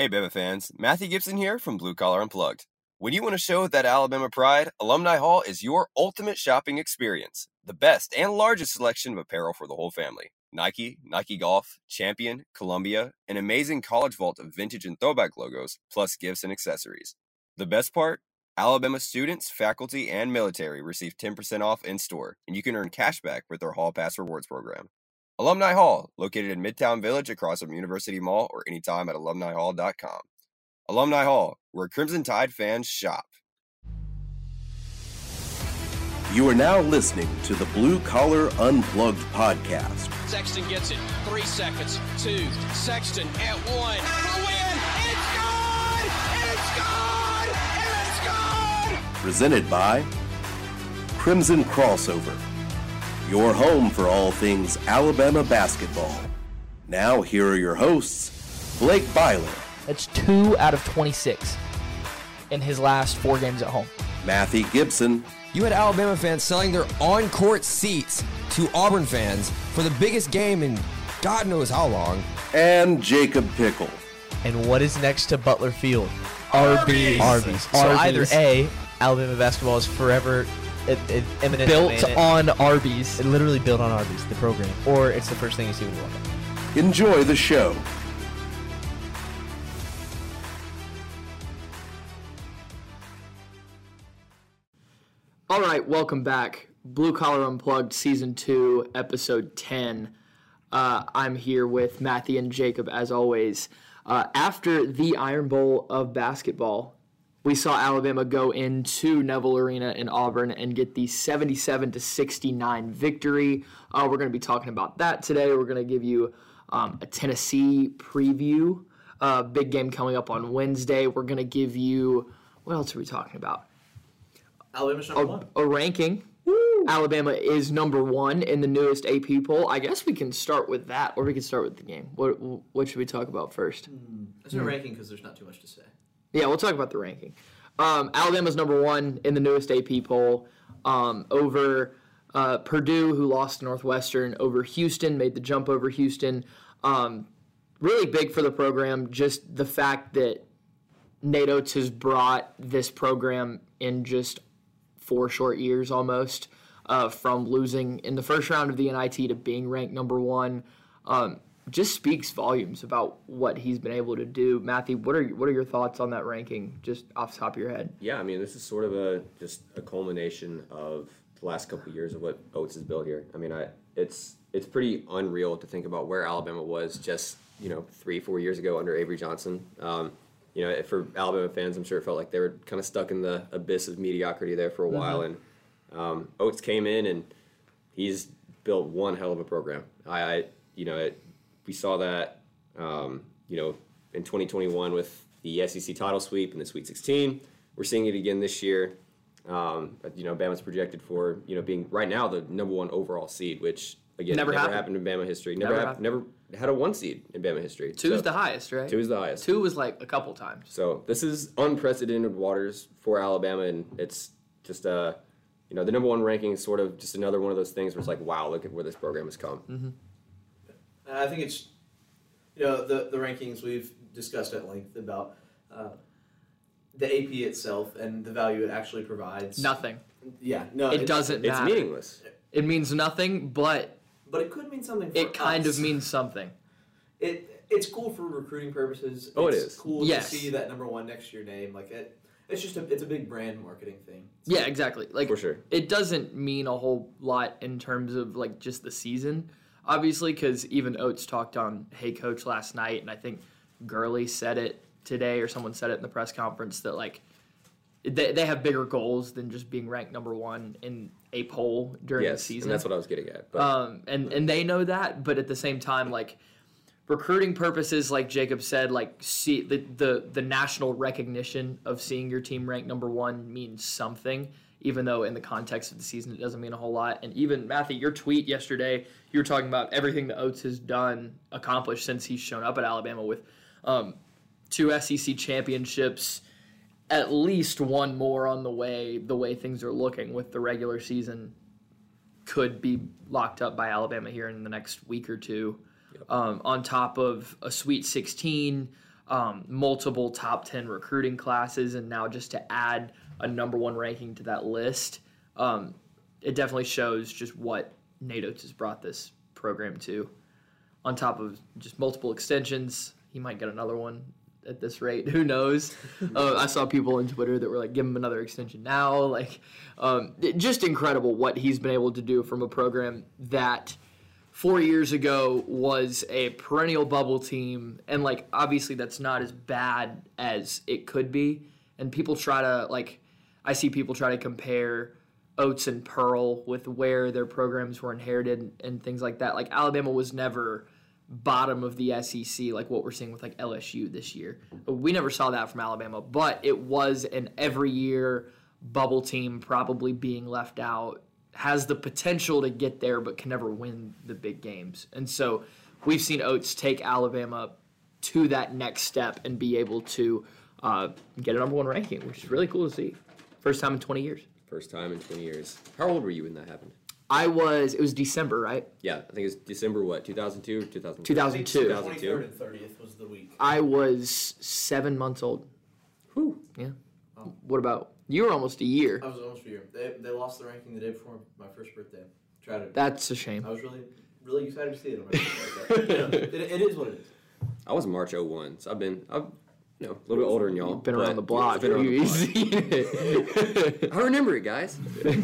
Hey, Bama fans. Matthew Gibson here from Blue Collar Unplugged. When you want to show that Alabama pride, Alumni Hall is your ultimate shopping experience. The best and largest selection of apparel for the whole family. Nike, Nike Golf, Champion, Columbia, an amazing college vault of vintage and throwback logos, plus gifts and accessories. The best part? Alabama students, faculty, and military receive 10% off in store, and you can earn cash back with their Hall Pass Rewards program. Alumni Hall, located in Midtown Village across from University Mall or anytime at alumnihall.com. Alumni Hall, where Crimson Tide fans shop. You are now listening to the Blue Collar Unplugged podcast. Sexton gets it. Three seconds. Two. Sexton at one. For the win. It's good. It's good. It's good. Presented by Crimson Crossover, your home for all things Alabama basketball. Now, here are your hosts, Blake Byler, That's two out of 26 in his last four games at home. Matthew Gibson, You had Alabama fans selling their on court seats to Auburn fans for the biggest game in God knows how long. and Jacob Pickle. And what is next to Butler Field? Arby's. Arby's. So Arby's. either A, Alabama basketball is forever i- i- imminent Built domain. on Arby's. It literally built on Arby's, the program. Or it's the first thing you see when you walk in. Enjoy the show. All right, welcome back. Blue Collar Unplugged, Season 2, Episode 10. Uh, I'm here with Matthew and Jacob, as always. Uh, after the Iron Bowl of basketball, we saw Alabama go into Neville Arena in Auburn and get the 77 to 69 victory. Uh, we're going to be talking about that today. We're going to give you um, a Tennessee preview. Uh, big game coming up on Wednesday. We're going to give you what else are we talking about? Alabama's number one. a ranking. Alabama is number one in the newest AP poll. I guess we can start with that, or we can start with the game. What what should we talk about first? It's a ranking because there's not too much to say. Yeah, we'll talk about the ranking. Um, Alabama's number one in the newest AP poll um, over uh, Purdue, who lost to Northwestern, over Houston, made the jump over Houston. Um, really big for the program, just the fact that Nate Oates has brought this program in just four short years almost uh, from losing in the first round of the NIT to being ranked number one. Um, just speaks volumes about what he's been able to do. Matthew, what are what are your thoughts on that ranking, just off the top of your head? Yeah, I mean, this is sort of a just a culmination of the last couple of years of what Oates has built here. I mean, I it's it's pretty unreal to think about where Alabama was just you know three four years ago under Avery Johnson. Um, you know, for Alabama fans, I'm sure it felt like they were kind of stuck in the abyss of mediocrity there for a while, and um, Oates came in and he's built one hell of a program. I, I you know, it, we saw that, um, you know, in 2021 with the SEC title sweep and the Sweet 16. We're seeing it again this year. Um, you know, Bama's projected for, you know, being right now the number one overall seed, which again Never never, happened. happened. in Bama history. Never, Never happened. never had a one seed in Bama history. Two is the highest, right? Two is the highest. Two was like a couple times. So this is unprecedented waters for Alabama, and it's just uh, you know, the number one ranking is sort of just another one of those things where it's like, wow, look at where this program has come. And I think it's, you know, the, the rankings we've discussed at length about uh, the AP itself and the value it actually provides. Nothing. Yeah, no. It doesn't It's matter. meaningless. It means nothing, but But it could mean something for it kind us. of means something. It, it's cool for recruiting purposes. Oh, it it's cool Yes. to see that number one next to your name. Like, it, it's just a, it's a big brand marketing thing. Yeah, exactly. Like For sure. it doesn't mean a whole lot in terms of like just the season, obviously, because even Oates talked on Hey Coach last night, and I think Gurley said it today, or someone said it in the press conference that like they, they have bigger goals than just being ranked number one in a poll during the season. and that's what I was getting at. But um, and and they know that, but at the same time, like recruiting purposes, like Jacob said, like see the the the national recognition of seeing your team ranked number one means something. Even though in the context of the season it doesn't mean a whole lot, and even Matthew, your tweet yesterday, you were talking about everything that Oates has done, accomplished since he's shown up at Alabama with um, two SEC championships, at least one more on the way. The way things are looking with the regular season could be locked up by Alabama here in the next week or two. Um, on top of a Sweet 16, um, multiple top 10 recruiting classes, and now just to add a number one ranking to that list, um, it definitely shows just what Oates has brought this program to. On top of just multiple extensions, he might get another one at this rate. Who knows? uh, I saw people on Twitter that were like, "Give him another extension now." Like, um, just incredible what he's been able to do from a program that four years ago was a perennial bubble team, and like obviously that's not as bad as it could be. And people try to like, I see people try to compare Oates and Pearl with where their programs were inherited and things like that. Like Alabama was never bottom of the SEC like what we're seeing with like LSU this year. We never saw that from Alabama, but it was an every year bubble team probably being left out has the potential to get there but can never win the big games. And so we've seen Oates take Alabama to that next step and be able to uh, get a number one ranking, which is really cool to see. First time in 20 years. First time in 20 years. How old were you when that happened? I was, it was December, right? Yeah, I think it was December what? 2002 or 2003? 2002. 2002. 23rd and 30th was the week. I was seven months old. Whew. Yeah. What about you? Were almost a year. I was almost a year. They, they lost the ranking the day before my first birthday. Tried to. That's a shame. I was really really excited to see it on my birthday. but, you know, it, it is what it is. I was March 01, so I've been, I've, you know, a little bit older than y'all. Been around the block. Been around You the block. I remember it, guys.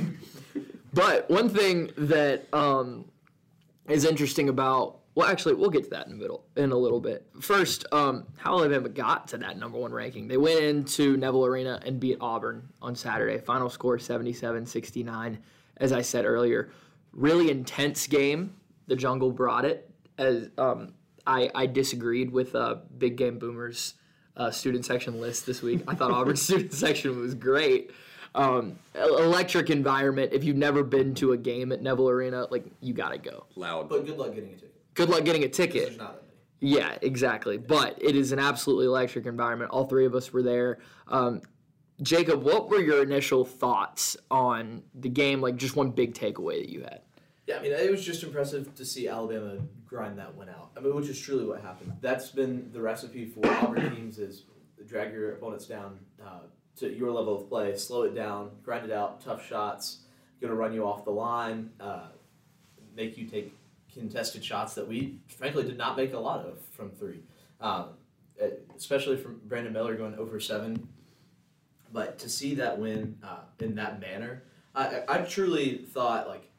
But one thing that um, is interesting about well, actually, we'll get to that in the middle in a little bit. First, um, how Alabama got to that number one ranking. They went into Neville Arena and beat Auburn on Saturday. Final score 77-69. As I said earlier, really intense game. The Jungle brought it. As um, I, I disagreed with uh, Big Game Boomers uh, student section list this week. I thought Auburn's student section was great. Um, electric environment. If you've never been to a game at Neville Arena, like you gotta go. Loud. But good luck getting a ticket. Good luck getting a There's ticket. not that many. Yeah, exactly. But it is an absolutely electric environment. All three of us were there. Um, Jacob, what were your initial thoughts on the game? Like just one big takeaway that you had. Yeah, I mean, it was just impressive to see Alabama grind that one out. I mean, which is truly what happened. That's been the recipe for Auburn teams: is drag your opponents down uh, to your level of play, slow it down, grind it out, tough shots, going to run you off the line, uh, make you take contested shots that we frankly did not make a lot of from three, um, especially from Brandon Miller going over seven. But to see that win uh, in that manner, I I truly thought like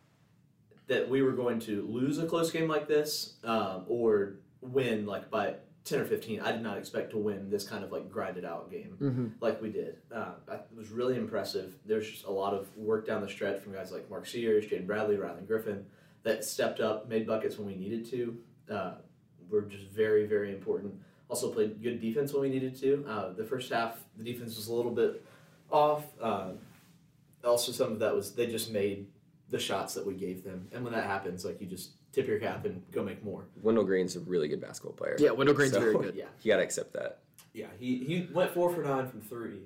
that we were going to lose a close game like this um, or win like by 10 or 15 i did not expect to win this kind of like grinded out game like we did. Uh, it was really impressive. There's just a lot of work down the stretch from guys like mark sears jaden bradley rylan griffin that stepped up made buckets when we needed to uh, were just very very important. Also played good defense when we needed to. Uh, the first half the defense was a little bit off. Uh, also some of that was they just made the shots that we gave them. And when that happens, like you just tip your cap and go make more. Wendell Green's a really good basketball player. Yeah, Wendell Green's So, very good. Yeah. You gotta accept that. Yeah, he, he went four for nine from three,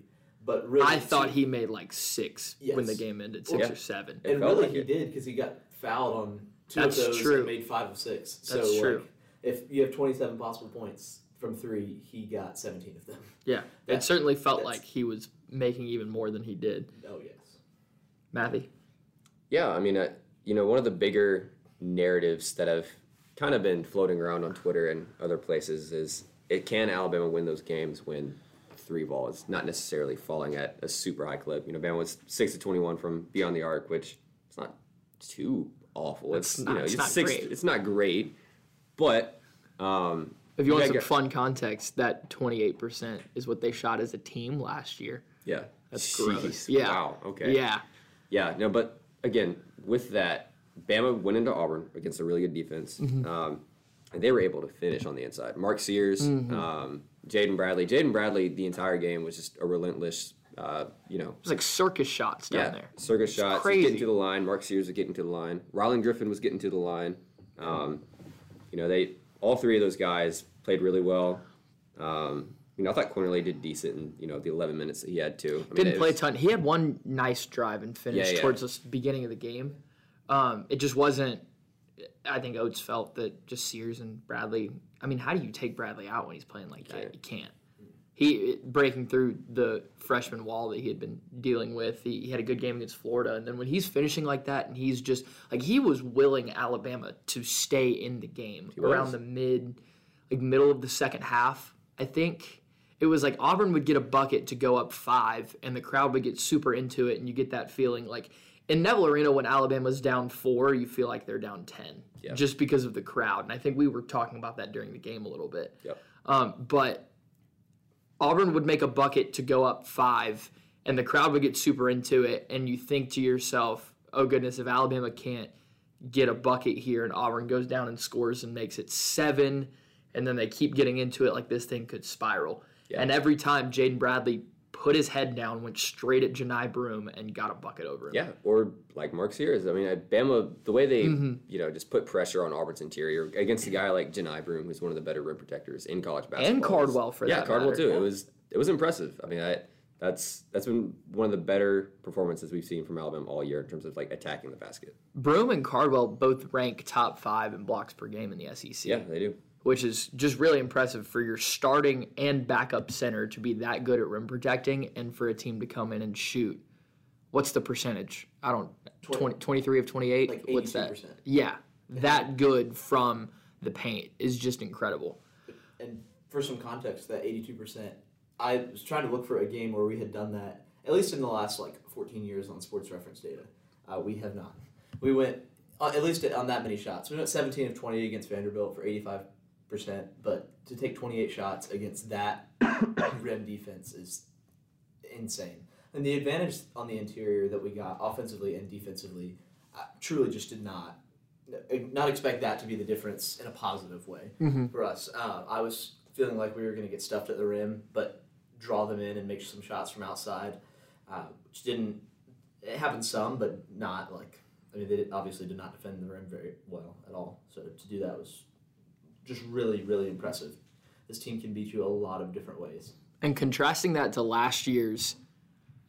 but really, I thought he made like six when the game ended, six Yeah. or seven. It and really like he it. did because he got fouled on two That's of those true. and made five of six. That's so true. like, if you have twenty seven possible points from three, he got seventeen of them. Yeah, That- it certainly felt like he was making even more than he did. Oh yes. Matthew, Yeah, I mean, uh, you know, one of the bigger narratives that have kind of been floating around on Twitter and other places is it can Alabama win those games when three ball is not necessarily falling at a super high clip. You know, Bama was six to twenty one from beyond the arc, which it's not too awful. It's, not- you know, it's it's, not six. great. It's not great, but um, if you want some yeah. fun context, that twenty-eight percent is what they shot as a team last year. yeah, That's Jeez. gross. Yeah. Wow. Okay. Yeah, Yeah, no, but again, with that, Bama went into Auburn against a really good defense, Mm-hmm. um, and they were able to finish on the inside. Mark Sears, Mm-hmm. um, Jaden Bradley. Jaden Bradley, the entire game was just a relentless, uh, you know, it was like circus shots down yeah, there. circus shots. was crazy. Getting to the line. Mark Sears was getting to the line. Rylan Griffin was getting to the line. Um, you know, they all three of those guys played really well. Um, you know, I thought Quinerly did decent in you know the 11 minutes that he had too. I mean, Didn't play a ton. He had one nice drive and finish Yeah, yeah. towards the beginning of the game. Um, it just wasn't. I think Oates felt that just Sears and Bradley I mean, how do you take Bradley out when he's playing like that? You can't. He breaking through the freshman wall that he had been dealing with. He, he had a good game against Florida, and then when he's finishing like that, and he's just like he was willing Alabama to stay in the game around was. the mid, like middle of the second half. I think it was like Auburn would get a bucket to go up five, and the crowd would get super into it, and you get that feeling like in Neville Arena when Alabama's down four, you feel like they're down ten, Yeah. just because of the crowd. And I think we were talking about that during the game a little bit. Yep. Um, but Auburn would make a bucket to go up five, and the crowd would get super into it, and you think to yourself, "Oh goodness, if Alabama can't get a bucket here, and Auburn goes down and scores and makes it seven, and then they keep getting into it, like this thing could spiral." And every time Jaden Bradley put his head down, went straight at Johni Broome and got a bucket over him. Yeah, or like Mark Sears. I mean, Bama, the way they Mm-hmm. you know just put pressure on Auburn's interior against a guy like Johni Broome, who's one of the better rim protectors in college basketball, And Cardwell, for yeah, that Cardwell matter. too. It was it was impressive. I mean, I, that's that's been one of the better performances we've seen from Alabama all year in terms of like attacking the basket. Broome and Cardwell both rank top five in blocks per game in the SEC. Yeah, they do. Which is just really impressive for your starting and backup center to be that good at rim protecting and for a team to come in and shoot. What's the percentage? I don't 20, 23 of 28. Like What's that? 82%. Yeah. That good from the paint is just incredible. And for some context, that 82%, I was trying to look for a game where we had done that, at least in the last like 14 years on sports reference data. Uh, we have not. We went, uh, at least on that many shots. We went 17 of 20 against Vanderbilt for 85%, but to take 28 shots against that rim defense is insane. And the advantage on the interior that we got offensively and defensively, I truly just did not not expect that to be the difference in a positive way for us. Uh, I was feeling like we were going to get stuffed at the rim, but draw them in and make some shots from outside, uh, which didn't. It happened some, but not like. I mean, they obviously did not defend the rim very well at all. So to do that was just really, really impressive. This team can beat you a lot of different ways. And contrasting that to last year's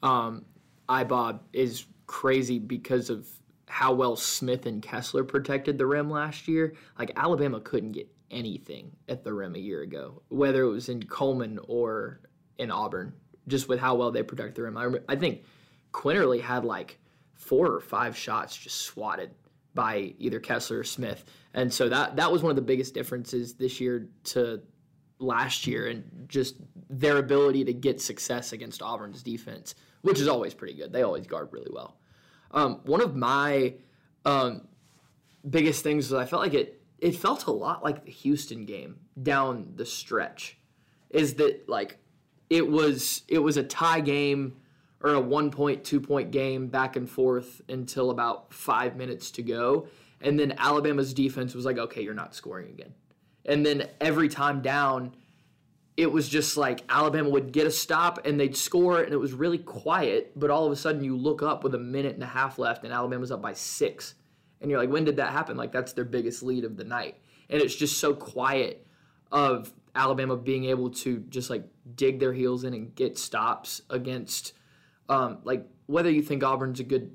um, IBOB is crazy because of how well Smith and Kessler protected the rim last year. Like Alabama couldn't get anything at the rim a year ago, whether it was in Coleman or in Auburn, just with how well they protect the rim. I, rem- I think Quinerly had like four or five shots just swatted by either Kessler or Smith. And so that that was one of the biggest differences this year to last year and just their ability to get success against Auburn's defense, which is always pretty good. They always guard really well. Um, one of my um, biggest things was I felt like it it felt a lot like the Houston game down the stretch. Is that like it was it was a tie game or a one point, two point game back and forth until about five minutes to go. And then Alabama's defense was like, okay, you're not scoring again. And then every time down, it was just like Alabama would get a stop and they'd score, and it was really quiet. But all of a sudden, you look up with a minute and a half left, and Alabama's up by six. And you're like, when did that happen? Like, that's their biggest lead of the night. And it's just so quiet of Alabama being able to just like dig their heels in and get stops against, um, like, whether you think Auburn's a good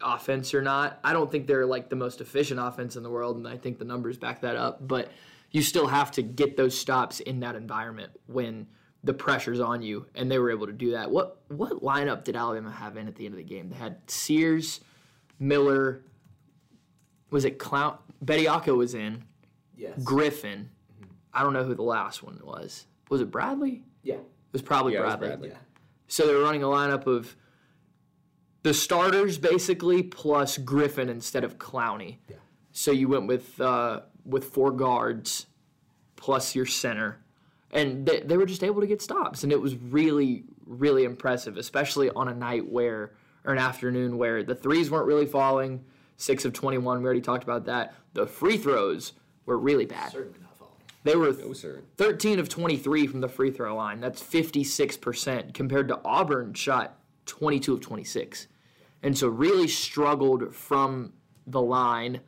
offense or not. I don't think they're like the most efficient offense in the world, and I think the numbers back that up. But you still have to get those stops in that environment when the pressure's on you, and they were able to do that. What what lineup did Alabama have in at the end of the game? They had Sears, Miller. Was it Clown? Bediako was in. Yes. Griffin. I don't know who the last one was. Was it Bradley? yeah. It was probably Yeah, it was Bradley. Bradley. Yeah. So they were running a lineup of the starters basically plus Griffin instead of Clowney. Yeah. So you went with uh, with four guards plus your center, and they, they were just able to get stops, and it was really really impressive, especially on a night where or an afternoon where the threes weren't really falling. Six of twenty one, we already talked about that. The free throws were really bad. Certainly. They were No, sir. 13 of 23 from the free throw line. That's 56% compared to Auburn shot 22 of 26. And so really struggled from the line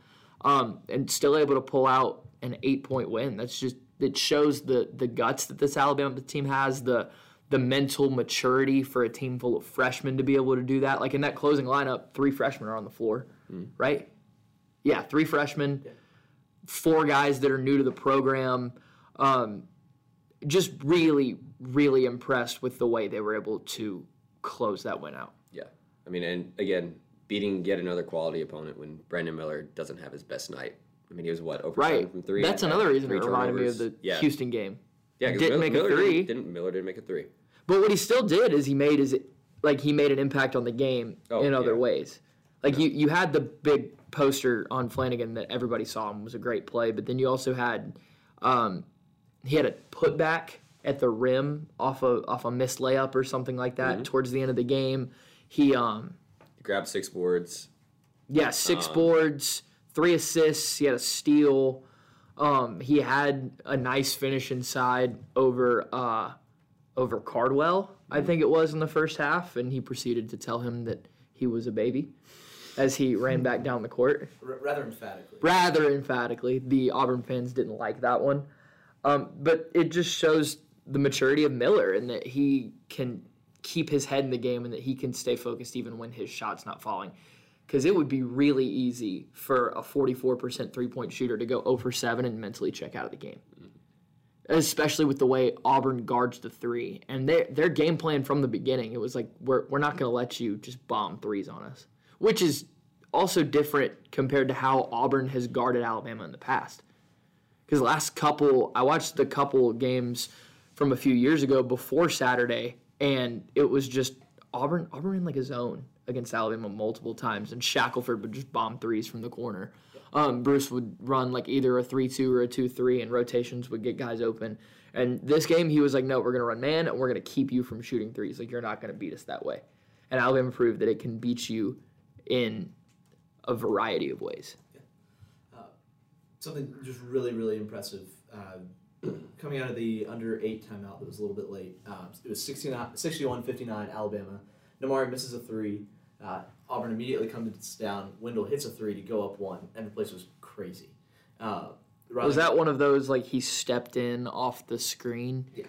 um, and still able to pull out an eight point win. That's just, it shows the, the guts that this Alabama team has, the, the mental maturity for a team full of freshmen to be able to do that. Like in that closing lineup, three freshmen are on the floor, right? Yeah, three freshmen four guys that are new to the program. Um, just really, really impressed with the way they were able to close that win out. Yeah, I mean, and again, beating yet another quality opponent when Brandon Miller doesn't have his best night. I mean, he was what over seven Right. from three. That's another reason it reminded me of the yeah. Houston game. Yeah, didn't Miller, make a three. Didn't, didn't Miller didn't make a three? But what he still did is he made his like he made an impact on the game Oh, in other yeah. ways. Like you, you had the big poster on Flanigan that everybody saw and was a great play, but then you also had um, he had a putback at the rim off a off a missed layup or something like that Mm-hmm. towards the end of the game. He um He grabbed six boards. yeah, six Um, boards, three assists. He had a steal. Um, he had a nice finish inside over uh, over Cardwell, I think it was in the first half, and he proceeded to tell him that he was a baby as he ran back down the court. R- rather emphatically. Rather emphatically, the Auburn fans didn't like that one, um, but it just shows the maturity of Miller and that he can keep his head in the game and that he can stay focused even when his shot's not falling because it would be really easy for a 44% three point shooter to go 0 for 7 and mentally check out of the game. Especially with the way Auburn guards the three. And their, their game plan from the beginning, it was like, we're, we're not going to let you just bomb threes on us, which is also different compared to how Auburn has guarded Alabama in the past. Because last couple, I watched the couple games from a few years ago before Saturday, and it was just Auburn. Auburn in like a zone against Alabama multiple times, and Shackelford would just bomb threes from the corner. Um, Bruce would run like either a three-two or a two-three, and rotations would get guys open. And this game, he was like, "No, we're gonna run man, and we're gonna keep you from shooting threes. Like you're not gonna beat us that way." And Alabama proved that it can beat you in a variety of ways. Yeah. something just really, really impressive. Uh, coming out of the under eight timeout that was a little bit late. Um, it was 69, 61-59 Alabama. Namari misses a three. Uh, Auburn immediately comes down. Wendell hits a three to go up one, and the place was crazy. Uh, Was that one of those like he stepped in off the screen? Yeah.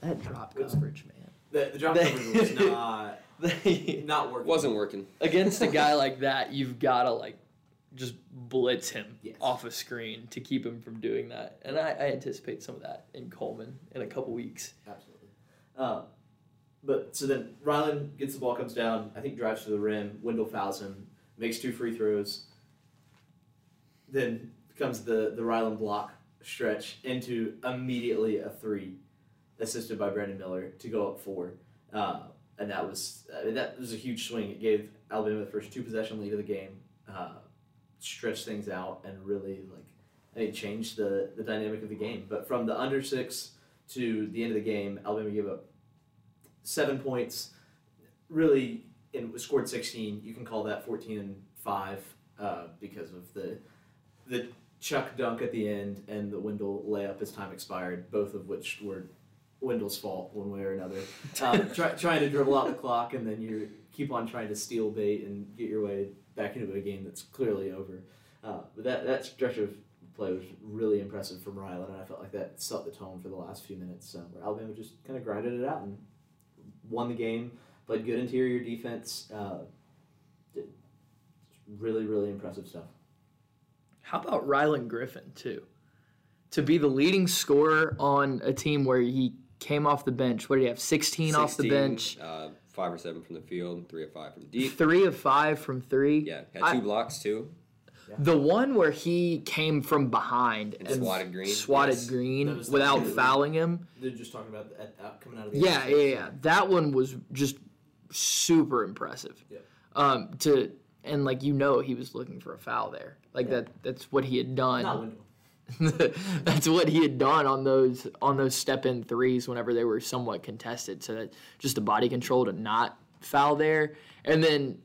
That drop coverage, man. the, the drop coverage was not not working? Wasn't working. Against a guy like that, you've gotta like just blitz him Yes. off a screen to keep him from doing that. And I, I anticipate some of that in Coleman in a couple weeks. Absolutely. Uh, but so then Rylan gets the ball, comes down, I think drives to the rim. Wendell fouls him, makes two free throws. Then comes the, the Rylan block stretch into immediately a three, assisted by Brandon Miller to go up four. Uh, and that was I mean, that was a huge swing. It gave Alabama the first two possession lead of the game, uh, stretched things out, and really like changed the the dynamic of the game. But from the under six to the end of the game, Alabama gave up seven points. Really, and scored sixteen. You can call that fourteen and five uh, because of the the Chuck dunk at the end and the Wendell layup as time expired, both of which were Wendell's fault one way or another. Um, try, trying to dribble out the clock and then you keep on trying to steal bait and get your way back into a game that's clearly over. Uh, but that, that stretch of play was really impressive from Rylan, and I felt like that set the tone for the last few minutes, uh, where Alabama just kind of grinded it out and won the game. Played good interior defense. Uh, did really, really impressive stuff. How about Rylan Griffin too? To be the leading scorer on a team where he came off the bench. What did he have? 16, off the bench. Uh, five or seven from the field, three of five from deep. Three of five from three. Yeah, had I- two blocks too. The one where he came from behind And swatted Green? swatted Yes. Green That the without two. fouling him. They're just talking about at, out, coming out of the Yeah, yeah, yeah. That one was just super impressive. Yeah. Um, to and like you know he was looking for a foul there. Like Yeah. that that's what he had done. That's what he had done on those on those step in threes whenever they were somewhat contested. So that just the body control to not foul there, and then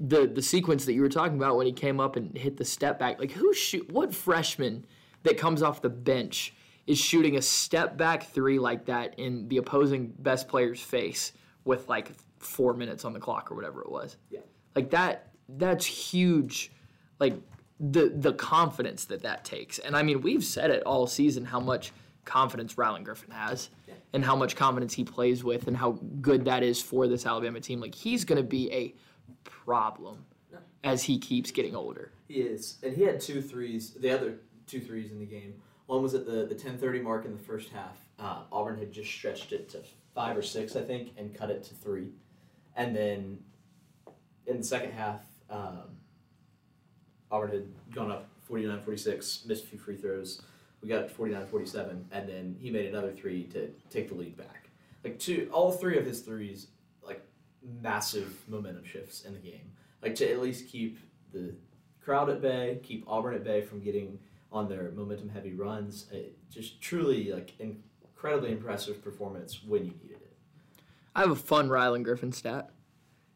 the the sequence that you were talking about when he came up and hit the step back. Like who shoot? What freshman that comes off the bench is shooting a step back three like that in the opposing best player's face with like four minutes on the clock or whatever it was? Yeah. like that that's huge like the the confidence that that takes and i mean we've said it all season how much confidence Rylan Griffin has and how much confidence he plays with and how good that is for this Alabama team like he's going to be a problem as he keeps getting older He is, and he had two threes. The other two threes in the game. One was at the the ten thirty mark in the first half. Uh, Auburn had just stretched it to five or six, I think, and cut it to three, and then in the second half, um, Auburn had gone up 49-46, missed a few free throws. We got 49-47, and then he made another three to take the lead back. Like two, all three of his threes, like massive momentum shifts in the game. Like to at least keep the crowd at bay, keep Auburn at bay from getting on their momentum heavy runs. It just truly like incredibly impressive performance when you needed it. I have a fun Rylan Griffin stat.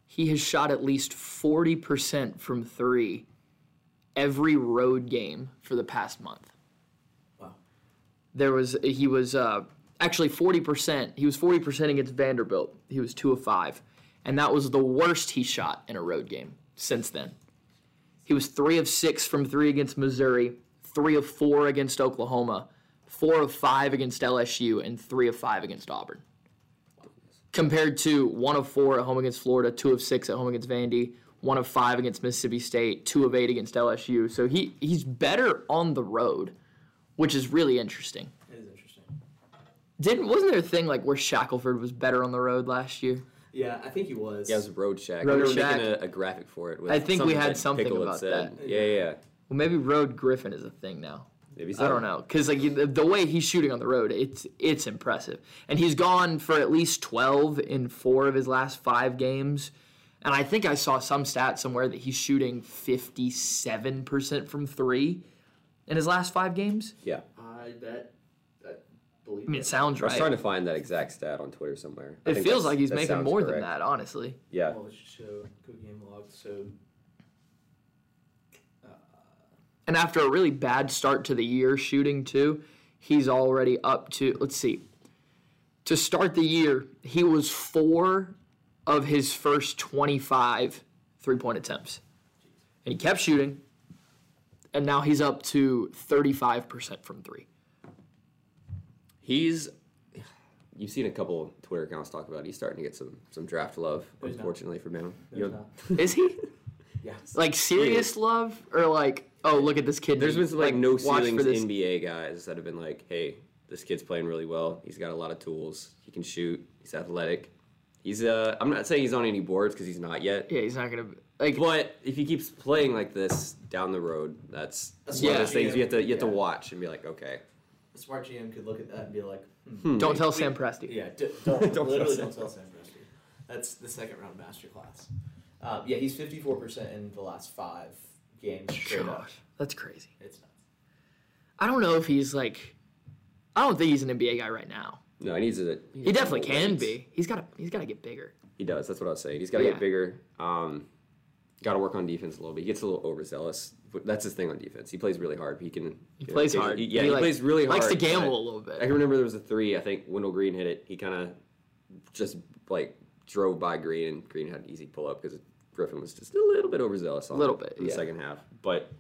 He has shot at least 40% from three every road game for the past month. Wow. There was, he was uh, actually 40%. He was 40% against Vanderbilt. He was two of five. And that was the worst he shot in a road game since then. He was three of six from three against Missouri, three of four against Oklahoma, four of five against LSU, and three of five against Auburn compared to one of four at home against Florida, two of six at home against Vandy, one of five against Mississippi State, two of eight against LSU. So he he's better on the road, which is really interesting. It is interesting. Didn't wasn't there a thing like where Shackelford was better on the road last year? Yeah, I think he was. Yeah, it was Road Shack. Road we were Shack. making a, a graphic for it. With I think we had that something Pickle about said. that. Yeah, yeah. yeah. Well, maybe Road Griffin is a thing now. Maybe so. I don't know, cause like the, the way he's shooting on the road, it's it's impressive, and he's gone for at least twelve in four of his last five games, and I think I saw some stat somewhere that he's shooting fifty seven percent from three in his last five games. Yeah. I bet. I believe. I mean, it that. sounds I was right. trying to find that exact stat on Twitter somewhere. I it feels like he's making sounds more than that, honestly. Yeah. Well, show go game log. So uh, And after a really bad start to the year shooting too, he's already up to let's see. To start the year, he was four of his first 25 three-point attempts. And he kept shooting. And now he's up to 35% from 3. He's. You've seen a couple Twitter accounts talk about. it. He's starting to get some some draft love. Who's not? unfortunately for him. You know. Is he? yes. Like serious love or like, oh, look at this kid. There's been some like, no watch for ceilings this- NBA guys that have been like, hey, this kid's playing really well. He's got a lot of tools. He can shoot. He's athletic. He's uh. I'm not saying he's on any boards because he's not yet. Yeah, he's not going to like But if he keeps playing like this down the road, that's That's one of what those things you have to you have to watch and be like, okay, A smart GM could look at that and be like, hmm, don't tell Sam Presti. yeah, d- don't, Don't literally tell don't tell Sam Presti. That's the second round masterclass. Um, yeah, he's fifty four percent in the last five games straight up. That's crazy. It's nuts. I don't know if he's like. I don't think he's an NBA guy right now. No, he needs to. He definitely can be. He's got to. He's got to get bigger. He does. That's what I was saying. He's got to Yeah. get bigger. Um, got to work on defense a little bit. He gets a little overzealous. But That's his thing on defense. He plays really hard. He can. He plays hard. yeah, He, he, like, plays really hard. Likes to gamble a little bit. I can remember there was a three. I think Wendell Green hit it. He kind of just like drove by Green, and Green had an easy pull up because Griffin was just a little bit overzealous. On Little bit, in the yeah. second half. But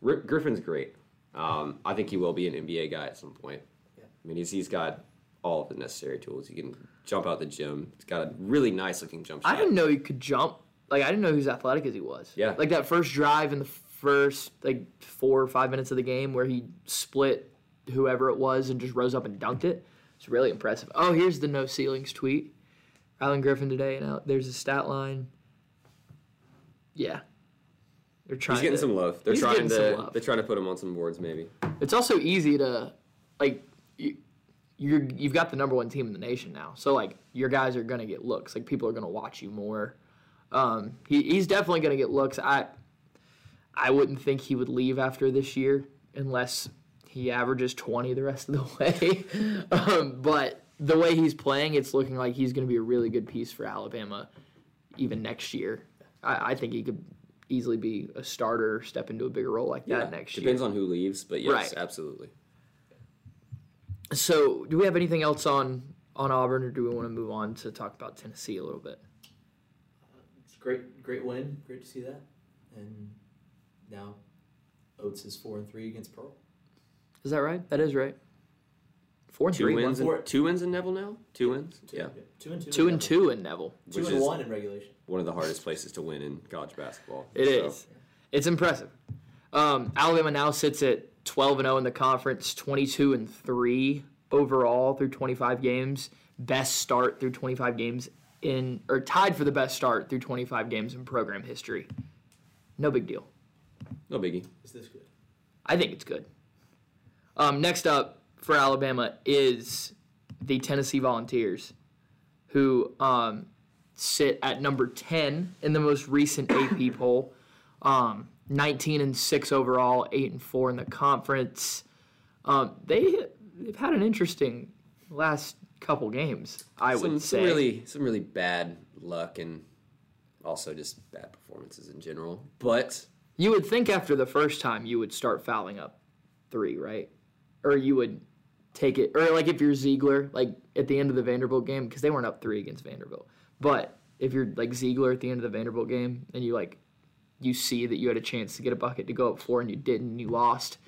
Ri- Griffin's great. Um, I think he will be an NBA guy at some point. Yeah. I mean, he's he's got all of the necessary tools. You can jump out the gym. It's got a really nice looking jump shot. I didn't know he could jump. Like I didn't know he was athletic as he was. Yeah. Like that first drive in the first like four or five minutes of the game where he split whoever it was and just rose up and dunked it. It's really impressive. Oh, here's the no ceilings tweet. Alan Griffin today, and there's a stat line. Yeah. They're trying. He's getting to- some love. They're trying to love. they're trying to put him on some boards maybe. It's also easy to, like, you, you're you've got the number one team in the nation now. So like your guys are gonna get looks. Like people are gonna watch you more. Um, he, he's definitely gonna get looks. I I wouldn't think he would leave after this year unless he averages twenty the rest of the way. um, but the way he's playing, it's looking like he's gonna be a really good piece for Alabama even next year. I, I think he could easily be a starter, step into a bigger role like that next year. Depends on who leaves, but yes, Right. absolutely. So, do we have anything else on on Auburn, or do we want to move on to talk about Tennessee a little bit? It's a great, great win. Great to see that. And now, Oates is four and three against Pearl. Is that right? That is right. Four and Two three, wins, four- in, two wins in Neville now. Two wins. Two, Yeah, two and two. two in and Neville. two in Neville. Two Which and is- one in regulation. one of the hardest places to win in college basketball. It is. So, It's impressive. Um, Alabama now sits at 12 and 0 in the conference, 22 and 3 overall through 25 games. Best start through 25 games in, or tied for the best start through 25 games in program history. No big deal. No biggie. Is this good? I think it's good. Um, next up for Alabama is the Tennessee Volunteers, who um, sit at number 10 in the most recent AP poll. Um, 19 and 6 overall, 8 and 4 in the conference. Um, they, they've had an interesting last couple games, I Some, would some say. really some really bad luck and also just bad performances in general. But You would think after the first time you would start fouling up three, right? Or you would take it, or like if you're Zeigler, like at the end of the Vanderbilt game, because they weren't up three against Vanderbilt. But if you're like Zeigler at the end of the Vanderbilt game and you like, you see that you had a chance to get a bucket to go up four and you didn't and you lost,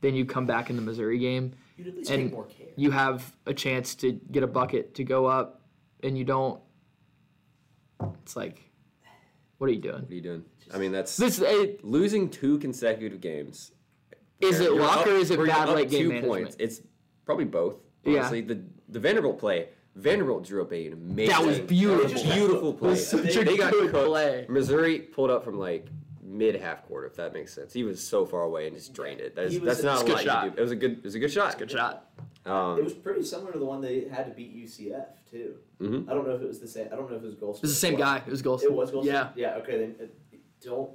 then you come back in the Missouri game You'd and more care. you have a chance to get a bucket to go up and you don't. It's like, what are you doing? what are you doing? I mean, that's This it, losing two consecutive games. is it You're luck up- or is it where bad up late game two management? points. It's probably both. Yeah. Honestly, the the Vanderbilt play. Vanderbilt drew up a amazing. That was beautiful. Beautiful play. was such a they got good cooked. play. Missouri pulled up from like mid half court, if that makes sense. He was so far away and just drained it. That is, He was- that's not a a good lot shot. you do. It was a good. It was a good shot. Good shot. Um, It was pretty similar to the one they had to beat UCF too. Mhm. I don't know if it was the same. I don't know if it was Gholston. It was the same guy. It was Gholston. It was Gholston. Yeah. Yeah. Okay. Then uh, don't.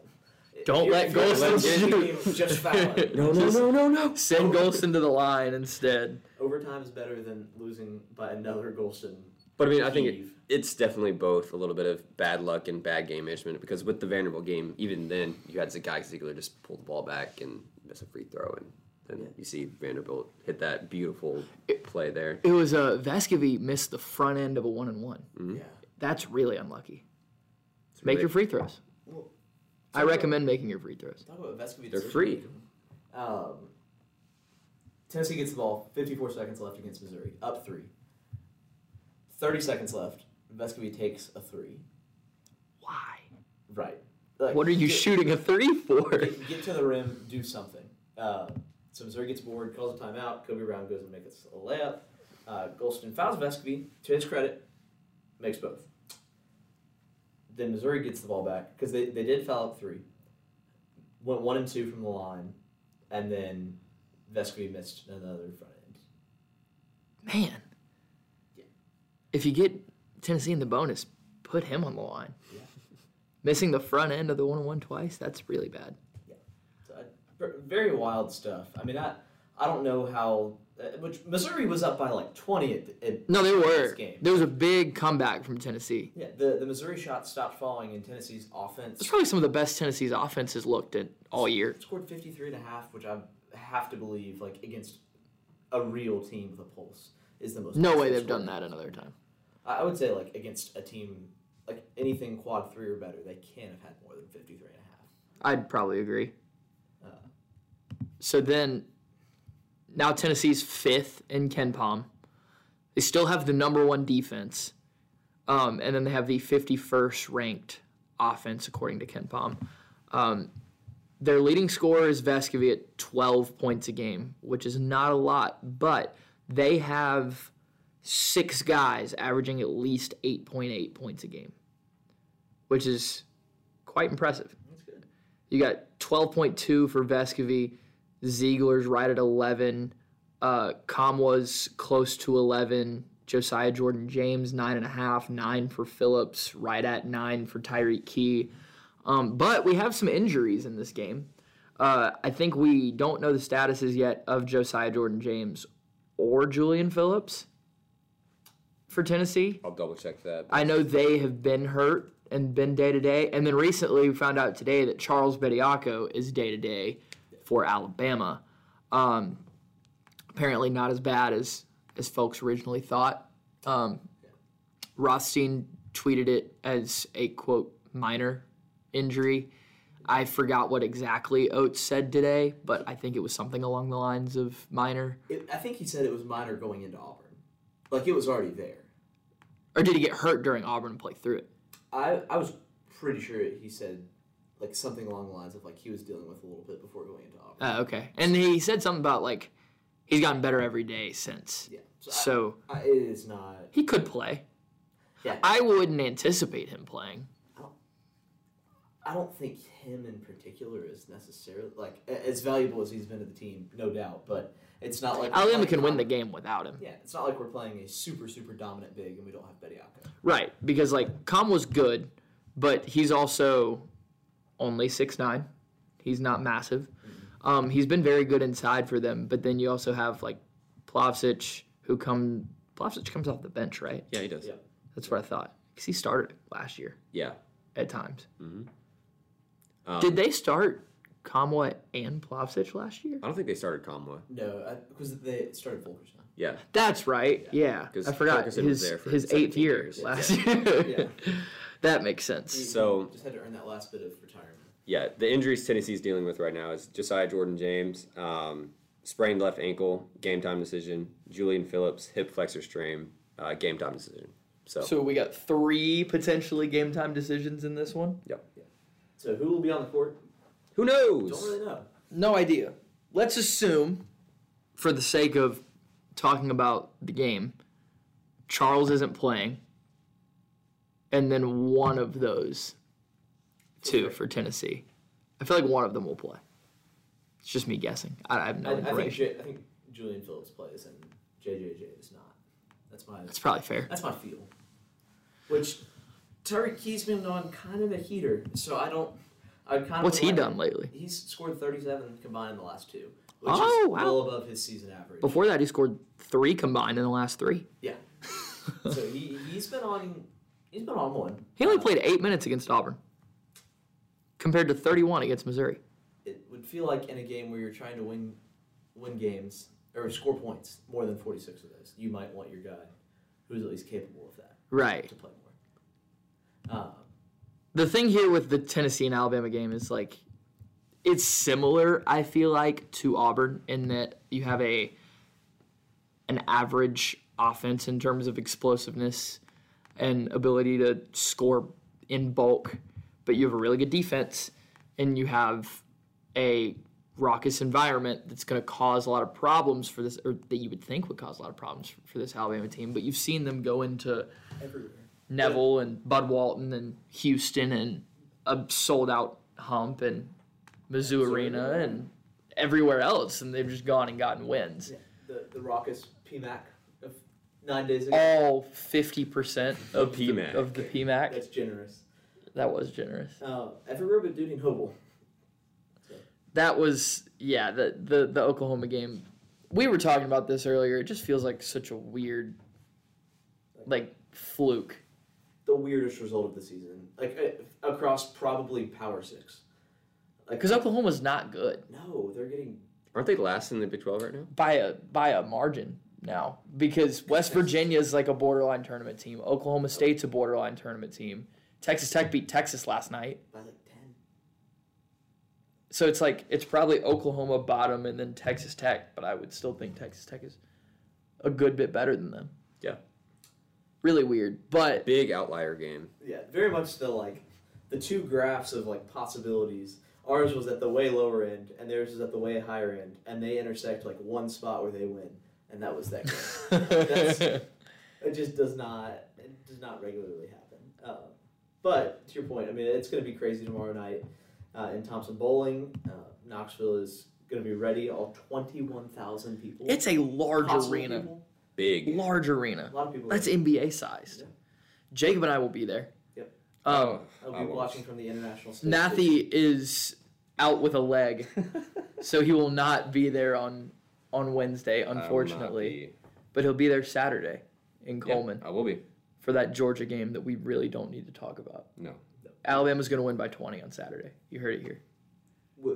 Don't you're- let if you're Gholston shoot. Just foul it. no, no, no, no, no. Send Gholston to the line instead. Overtime is better than losing by another Gholston. But I mean, I think it, it's definitely both a little bit of bad luck and bad game management because with the Vanderbilt game, even then, you had Zakai Zeigler just pull the ball back and miss a free throw, and then you see Vanderbilt hit that beautiful play there. It was uh, Vescovi missed the front end of a one and one. Yeah. That's really unlucky. Make really- your free throws. Well, I recommend making your free throws. Talk about Vescovi. They're free. Um, Tennessee gets the ball. 54 seconds left against Missouri. Up three. 30 seconds left. Vescovi takes a three. Why? Right. Like, What are you get- shooting a three for? Get, get to the rim, do something. Uh, so Missouri gets bored, calls a timeout. Kobe Brown goes and makes a layup. Uh, Gholston fouls Vescovi. To his credit, makes both. Then Missouri gets the ball back because they, they did foul up three. Went one and two from the line, and then Vescovi missed another front end. Man. If you get Tennessee in the bonus, put him on the line. Yeah. Missing the front end of the one on one twice, that's really bad. So, I- ver- very wild stuff. I mean, I I don't know how. Uh, which Missouri was up by like twenty at, at No, they were. game. There was a big comeback from Tennessee. Yeah, the, the Missouri shot stopped falling and Tennessee's offense It's probably some of the best Tennessee's offenses looked at all year. scored 53 and a half, which I have to believe, like, against a real team with a pulse, is the most. No way they've done that another time. I I would say, like, against a team, like, anything quad three or better, they can't have had more than 53 and a half. I'd probably agree. Uh, So then, now Tennessee's fifth in KenPom. They still have the number one defense, um, and then they have the 51st ranked offense according to KenPom. Um, their leading scorer is Vescovi at 12 points a game, which is not a lot, but they have six guys averaging at least 8.8 points a game, which is quite impressive. That's good. You got 12.2 for Vescovi. Zeigler's right at 11. Uh, Nkamhoua's close to 11. Josiah Jordan James, 9.5. 9 for Phillips. Right at 9 for Tyreke Key. Um, but we have some injuries in this game. Uh, I think we don't know the statuses yet of Josiah Jordan James or Julian Phillips for Tennessee. I'll double check that. I know they have been hurt and been day to day. And then recently we found out today that Charles Bediako is day to day for Alabama. Um, apparently not as bad as as folks originally thought. Um, Rothstein tweeted it as a quote minor injury. I forgot what exactly Oates said today, but I think it was something along the lines of minor. it, I think he said it was minor going into Auburn. Like, it was already there. Or did he get hurt during Auburn and play through it? I, I was pretty sure he said like something along the lines of like he was dealing with a little bit before going into Auburn. Uh, okay. And he said something about like he's gotten better every day since. yeah, so, So I, I, it is not. he could play. Yeah, I wouldn't anticipate him playing. I don't think him in particular is necessarily like as valuable as he's been to the team, no doubt. But it's not like Alabama can win the game without him. Yeah, it's not like we're playing a super super dominant big and we don't have Bediako. Right, because like Com was good, but he's also only six nine. He's not massive. Um, he's been very good inside for them, but then you also have like Plavsic, who come Plavsic comes off the bench, right? Yeah, he does. Yeah. That's what I thought. Because he started last year Yeah. at times. Um, Did they start Nkamhoua and Plavsic last year? I don't think they started Nkamhoua. No, because they started Fulkerson. Yeah. That's right. Yeah, 'Cause I forgot Fulkerson was his there for his eighth year years. last Yeah. year. that makes sense. He- So- just had to earn that last bit of retirement. Yeah, the injuries Tennessee's dealing with right now is Josiah Jordan James, um, sprained left ankle, game time decision. Julian Phillips, hip flexor strain, uh, game time decision. So, So we got three potentially game time decisions in this one. yep. So who will be on the court? Who knows? Don't really know. No idea. Let's assume, for the sake of talking about the game, Charles isn't playing, and then one mm-hmm. of those two for Tennessee. I feel like one of them will play. It's just me guessing. I, I have no I, I think information. J, I think Julian Phillips plays and JJJ is not. That's my That's probably fair. that's my feel. Which Tyreke Key's been on kind of a heater, so I don't. I kind of What's he done lately? He's scored 37 combined in the last two, which Oh, is wow. well above his season average. Before that, he scored three combined in the last three. Yeah. so he he's been on he's been on one. He only played eight minutes against Auburn, compared to 31 against Missouri. It would feel like in a game where you're trying to win win games or score points more than 46 of those, you might want your guy who's at least capable of that Right. to play more. Uh, the thing here with the Tennessee and Alabama game is like it's similar I feel like to Auburn in that you have a an average offense in terms of explosiveness and ability to score in bulk, but you have a really good defense and you have a raucous environment that's going to cause a lot of problems for this or that you would think would cause a lot of problems for this Alabama team, but you've seen them go into everywhere. Neville and Bud Walton and Houston and a sold out hump and Mizzou Arena and everywhere else, and they've just gone and gotten wins. The the raucous PMAC nine days ago. All fifty percent of the PMAC. of the PMAC. That's generous. That was generous. Uh, everywhere but Duty Noble. That was yeah. The the the Oklahoma game. We were talking about this earlier. It just feels like such a weird, like fluke. The weirdest result of the season, like uh, across probably Power Six. Like, Because Oklahoma's not good no, they're getting Aren't they last in the Big 12 right now? by a by a margin now because West Virginia is like a borderline tournament team. Oklahoma State's a borderline tournament team. Texas Tech beat Texas last night. by like ten. So it's like it's probably Oklahoma bottom and then Texas Tech, but I would still think Texas Tech is a good bit better than them. Yeah. Really weird, but Big outlier game. Yeah, very much the like the two graphs of like possibilities. Ours was at the way lower end, and theirs is at the way higher end, and they intersect like one spot where they win, and that was that it just does not it does not regularly happen. Uh, but to your point, I mean, it's going to be crazy tomorrow night uh, in Thompson-Boling. Uh, Knoxville is going to be ready. All twenty one thousand people. it's a large Possible arena. people. Big. Large arena. A lot of people. That's are- NBA sized. Yeah. Jacob and I will be there. Yep. Um, I'll be won't. watching from the international. stage. Mathey is out with a leg, so he will not be there on on Wednesday, I will not unfortunately. But he'll be there Saturday in Yeah, Coleman I will be. for that Georgia game that we really don't need to talk about. No. Alabama's going to win by 20 on Saturday. You heard it here.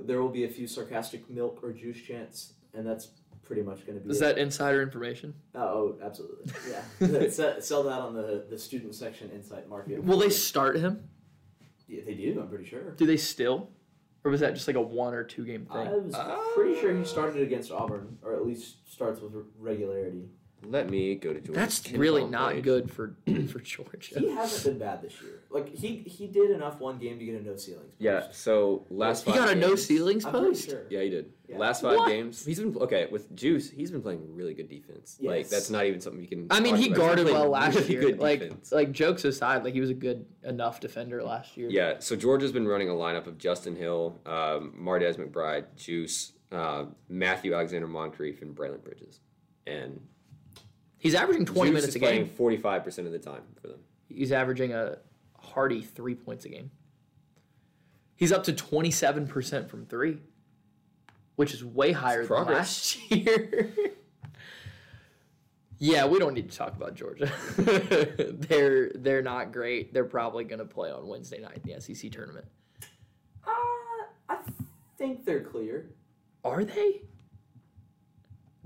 There will be a few sarcastic milk or juice chants, and that's pretty much going to be. Is it. that insider information? Uh, oh, absolutely. Yeah. sell, sell that on the the student section insight market. Will they start him? Yeah, they do. I'm pretty sure. Do they still? Or was that just like a one or two game thing? I was pretty sure he started against Auburn, or at least starts with regularity. Let me go to Georgia. That's Ken really not played. good for for Georgia. He hasn't been bad this year. Like he he did enough one game to get a no ceilings. Yeah. So last He five got a no games- ceilings I'm post. sure. Yeah, he did. Yeah. Last five What? games, he's been okay with Juice. He's been playing really good defense. Like that's not even something you can. I mean, he about. Guarded well last really year. good Like, defense. like jokes aside, like he was a good enough defender last year. Yeah, so Georgia's been running a lineup of Justin Hill, um, Mardez McBride, Juice, uh, Matthew Alexander Moncrieffe, and Braelen Bridges. And he's averaging twenty Juice minutes is a playing game. forty-five percent of the time for them. He's averaging a hearty three points a game. He's up to twenty seven percent from three, which is way higher than progress. last year. yeah, we don't need to talk about Georgia. they're they're not great. They're probably going to play on Wednesday night in the SEC tournament. Uh, I think they're clear. Are they?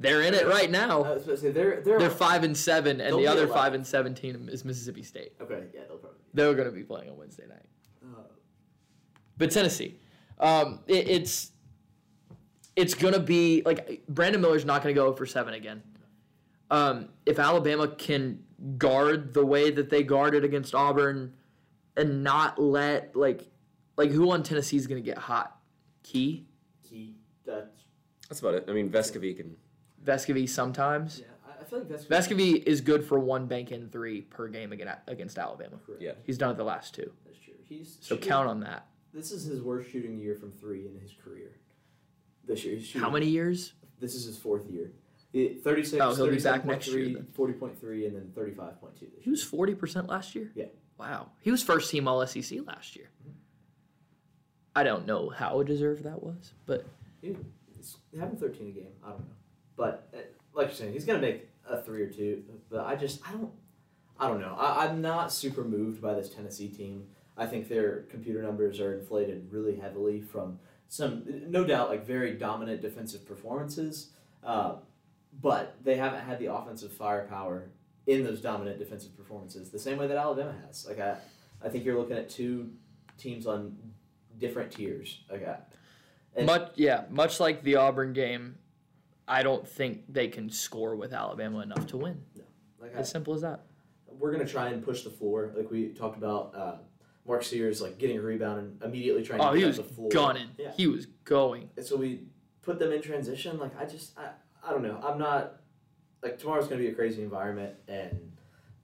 They're in it right now. I was about to say they're they're, They're five and seven, and They'll the be other 11. five and seventeen is Mississippi State. Okay, yeah, they'll probably. They're going to be playing on Wednesday night. Uh, But Tennessee, um, it, it's it's gonna be like Brandon Miller's not gonna go for seven again. Um, if Alabama can guard the way that they guarded against Auburn, and not let like like who on Tennessee is gonna get hot? Key, Key, that's That's about it. I mean, Vescovi can. Vescovi sometimes. yeah. I, I feel like that's Vescovi is good for one bank in three per game against against Alabama. Correct. Yeah. He's done it the last two, That's true. He's so shooting- count on that. This is his worst shooting year from three in his career. This year, he's How many years? This is his fourth year. He- 36, Oh, he'll be back next year then. 40.3, and then 35.2 this He was forty percent last year. Yeah. Wow, he was first team All SEC last year. Mm-hmm. I don't know how deserved that was, but He, he's having 13 a game. I don't know. But uh, like you're saying, he's to make a three or two. But I just, I don't, I don't know. I, I'm not super moved by this Tennessee team. I think their computer numbers are inflated really heavily from some, no doubt, like very dominant defensive performances. Uh, but they haven't had the offensive firepower in those dominant defensive performances the same way that Alabama has. Like I, I think you're looking at two teams on different tiers. Like I, much yeah, much like the Auburn game, I don't think they can score with Alabama enough to win. like I, As simple as that. we're gonna try and push the floor, like we talked about. Uh, Mark Sears like getting a rebound and immediately trying Oh, to get the floor. gunning. Yeah. He was going. And so we put them in transition. Like I just, I, I don't know. I'm not like tomorrow's gonna be a crazy environment, and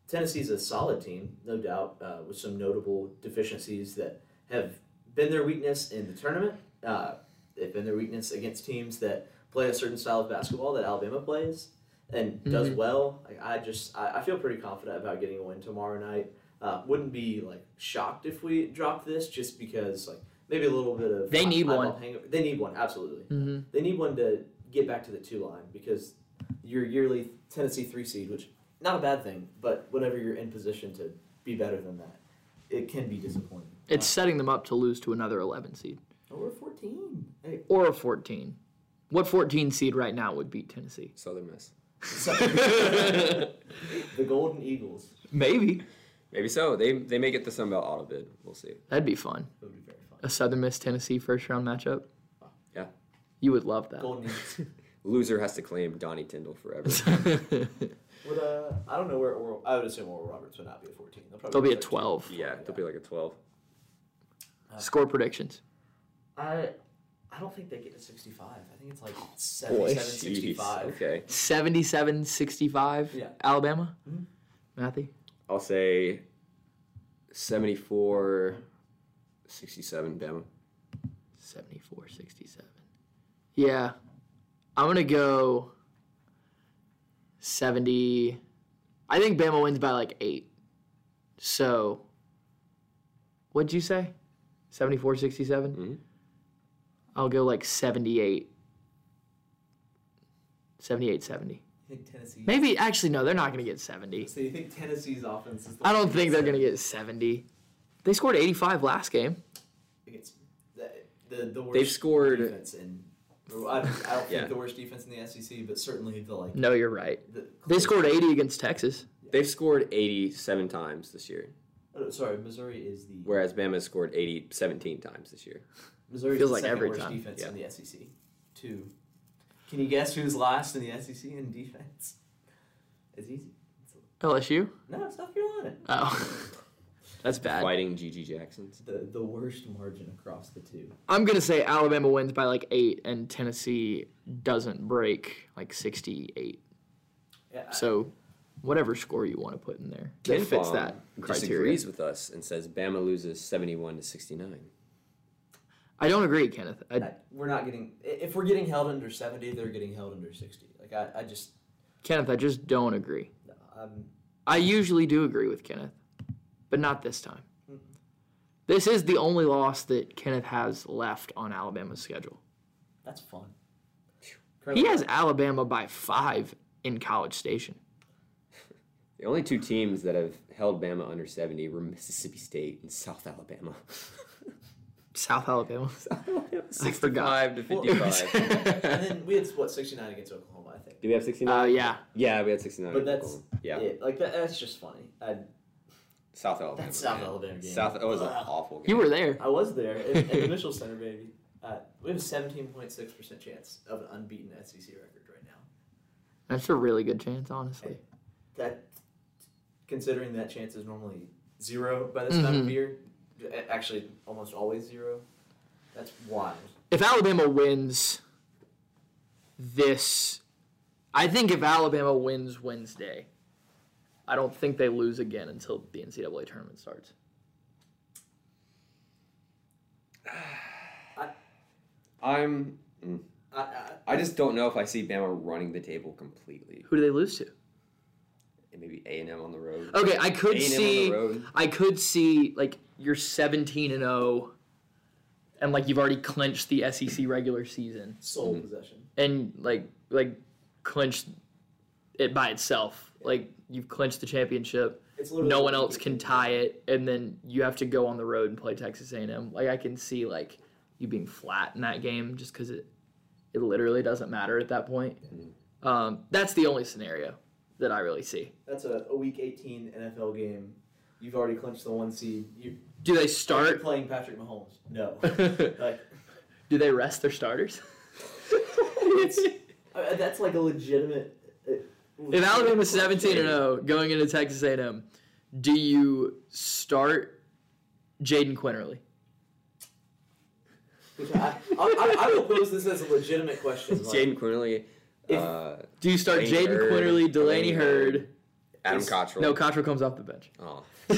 Tennessee's a solid team, no doubt, uh, with some notable deficiencies that have been their weakness in the tournament. Uh, they've been their weakness against teams that play a certain style of basketball that Alabama plays and does Mhm. well. Like I just, I, I feel pretty confident about getting a win tomorrow night. Uh, wouldn't be like shocked if we dropped this, just because like maybe a little bit of They need one. hangover. They need one, absolutely. hmm They need one to get back to the two line because your yearly Tennessee three seed, which not a bad thing, but whenever you're in position to be better than that, it can be disappointing. It's setting them up to lose to another 11 seed Uh, we're 14. Hey, or a 14. What 14 seed right now would beat Tennessee? Southern Miss. the Golden Eagles. Maybe Maybe so. They they may get the Sun Belt auto bid. We'll see. that'd be fun. It would be very fun. A Southern Miss Tennessee first round matchup. Yeah. You would love that. Golden Eagles. Loser has to claim Donnie Tyndall forever. Would, uh, I don't know where Oral, I would assume Oral Roberts would not be a 14. They'll, probably They'll be a at 13. 12. yeah, they'll be like a twelve. Score predictions. I I don't think they get to 65. I think it's like Boy. 77, Jeez. 65. Okay. 77 65 Yeah. Alabama. Mhm. Matthew? I'll say 74 67 Bama. 74 67. Yeah. I'm going to go 70. I think Bama wins by like eight. So, what'd you say? 74 67? Mhm. I'll go like 78. 78 70. You think Tennessee? Maybe, actually, no, they're not going to get 70. So you think Tennessee's offense is? The I don't think they're going to get 70. They scored 85 last game. Against the, the, the worst They've scored- defense in. I, I don't think Yeah. the worst defense in the SEC, but certainly the like. No, you're right. The, They scored 80 against Texas. They've scored 87 times this year, Oh, sorry, Missouri is the. whereas Bama scored 80 17 times this year. Missouri Feels the like every worst time. defense Yeah. in the SEC. Two. Can you guess who's last in the SEC in defense? It's easy. LSU. No, South Carolina. Oh, that's bad. Fighting GG Jacksons. The the worst margin across the two. I'm gonna say Alabama wins by like eight, and Tennessee doesn't break like 68. Yeah, So, whatever score you want to put in there that Ken fits Fong that criteria. disagrees with us and says Bama loses 71 to 69. I don't agree, Kenneth. I, I- we're not getting. If we're getting held under seventy, they're getting held under sixty. Like I, I just. Kenneth, I just don't agree. no, I'm, I usually do agree with Kenneth, but not this time. This is the only loss that Kenneth has left on Alabama's schedule. that's fun. He has Alabama by five in College Station. The only two teams that have held Bama under 70 were Mississippi State and South Alabama. South Alabama. I 65 to 55. and then we had what sixty nine against Oklahoma, I think. Do we have 69? Uh, yeah. Yeah, we had 69. But that's Oklahoma. yeah. it. Like that, that's just funny. I South Alabama. That's South man. Alabama game. South. It was an awful game. You were there. I was there at, at the Mitchell Center, baby. Uh, we have a seventeen point six percent chance of an unbeaten SEC record right now. That's a really good chance, honestly. That, considering that chance is normally zero by this time of Mhm. year, a- actually almost always zero. That's wild. If Alabama wins this, I think if Alabama wins Wednesday, I don't think they lose again until the NCAA tournament starts. I'm. mm, I, I, I just don't know if I see Bama running the table completely. Who do they lose to? Maybe A and M on the road. Okay, I could A&M on see. the road. I could see like you're 17 and 0, and like you've already clinched the SEC regular season, sole possession. and like like clinched it by itself. Like you've clinched the championship. It's literally No one else can tie it, and then you have to go on the road and play Texas A&M. Like I can see like you being flat in that game just because it it literally doesn't matter at that point. Um, that's the only scenario that I really see. That's a, a week eighteen NFL game. You've already clinched the one seed. You Do they are you start? playing Patrick Mahomes? No. like Do they rest their starters? it's uh, that's like a legitimate. Uh, If Alabama's 17 and question. 0 going into Texas A&M, do you start Jaden Quinerly? Which I, I, I, I will pose this as a legitimate question. like, Jaden Quinerly. If- uh, Do you start Jaden Quinerly, Delaney Delaney Heard? Adam Is- Cottrell. No, Cottrell comes off the bench. Oh.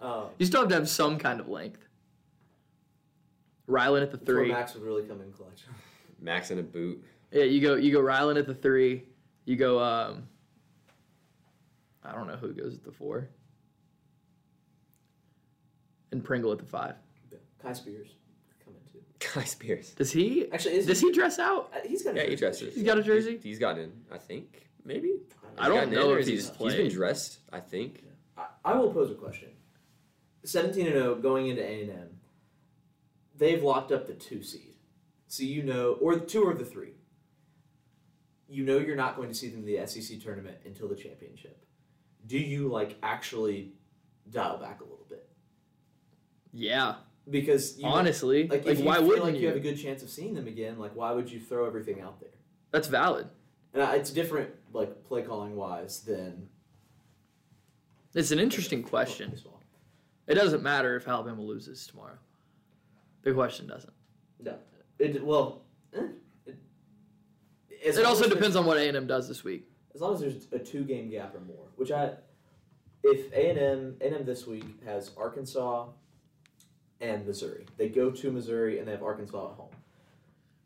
um, You still have to have some kind of length. Rylan at the three. Max would really come in clutch. Max in a boot. Yeah, you go you go Rylan at the three. You go um I don't know who goes at the four. And Pringle at the five. Kai Spears come in too. Kai Spears. Does he Actually, is does he dress out? Uh, He's got. a Yeah, he jersey. dresses. He's got a jersey? He's, he's gotten in, I think. Maybe. I don't gotten know in, or if he's, he's he's been dressed, I think. I, will pose a question. Seventeen and zero going into A and M. They've locked up the two seed, so you know, or the two or the three. You know you're not going to see them in the SEC tournament until the championship. Do you like actually dial back a little bit? Yeah. Because you Honestly. like, Like, if you why feel wouldn't like you? you have a good chance of seeing them again, like why would you throw everything out there? That's valid. And I- it's different, like play calling wise, than It's an interesting question. It doesn't matter if Alabama loses tomorrow. The question doesn't. No, it well. eh, it, It also depends on what A&M does this week. as long as there's a two game gap or more. Which I, if A and M A and M this week has Arkansas and Missouri, they go to Missouri and they have Arkansas at home.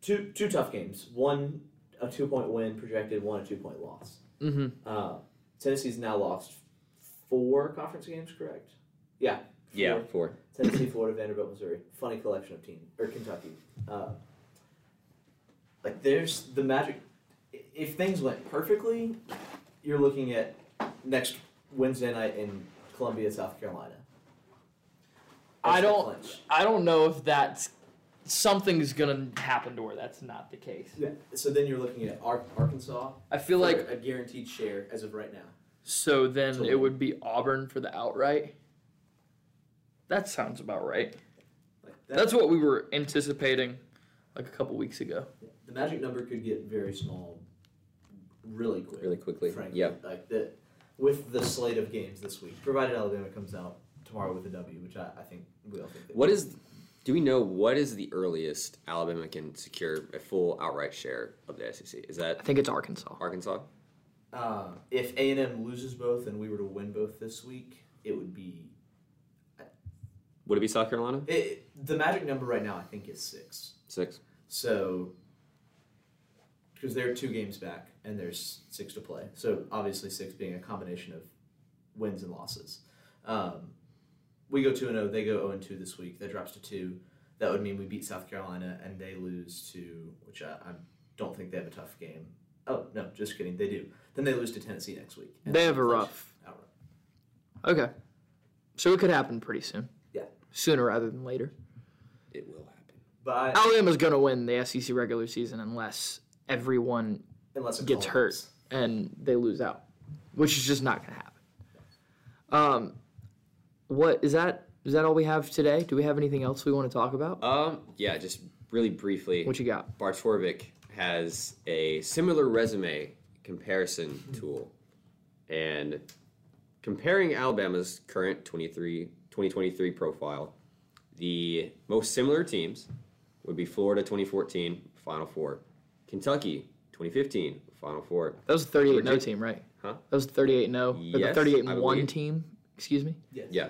Two two tough games. One a two point win projected. One a two point loss. Mm-hmm. Uh, Tennessee's now lost four conference games. Correct? Yeah. Yeah, four. four. Tennessee, Florida, Vanderbilt, Missouri. Funny collection of teams or Kentucky. Uh, like there's the magic. If things went perfectly, you're looking at next Wednesday night in Columbia, South Carolina. I That's the don't. I don't know if that's something's gonna happen to where that's not the case. Yeah. So then you're looking at Ar- Arkansas. I feel like a guaranteed share as of right now. So. Then So- it would be Auburn for the outright. That sounds about right. Like that, That's what we were anticipating like a couple weeks ago. the magic number could get very small really quick. Really quickly, Frankly. yeah. Like the with the slate of games this week, provided Alabama comes out tomorrow with a W, which I, I think we all think. They What will. Do we know what is the earliest Alabama can secure a full outright share of the SEC? Is that I think it's Arkansas. Arkansas? Uh, if A and M loses both and we were to win both this week, it would be Would it be South Carolina? it, the magic number right now. I think is six. Six. So, because they're two games back and there's six to play. So obviously six being a combination of wins and losses. Um, we go two and zero. They go zero and two this week. That drops to two. That would mean we beat South Carolina and they lose to which I, I don't think they have a tough game. Oh no, just kidding. They do. Then they lose to Tennessee next week. They have a rough- outright. Okay. So it could happen pretty soon. Yeah, Sooner rather than later. It will happen. but I, Alabama's going to win the SEC regular season unless everyone unless gets hurt and they lose out, which is just not going to happen. Um, what is that? Is that all we have today? Do we have anything else we want to talk about? Um. Yeah. Just really briefly. What you got? Bart Torvik has a similar resume comparison hmm. tool. And comparing Alabama's current 23, 2023 profile, the most similar teams would be Florida 2014, Final Four, Kentucky 2015, Final Four. That was a 38 0 Virginia- team, right? Huh? That was 38 0. Or the 38 I 1 team. Excuse me. Yes. Yeah.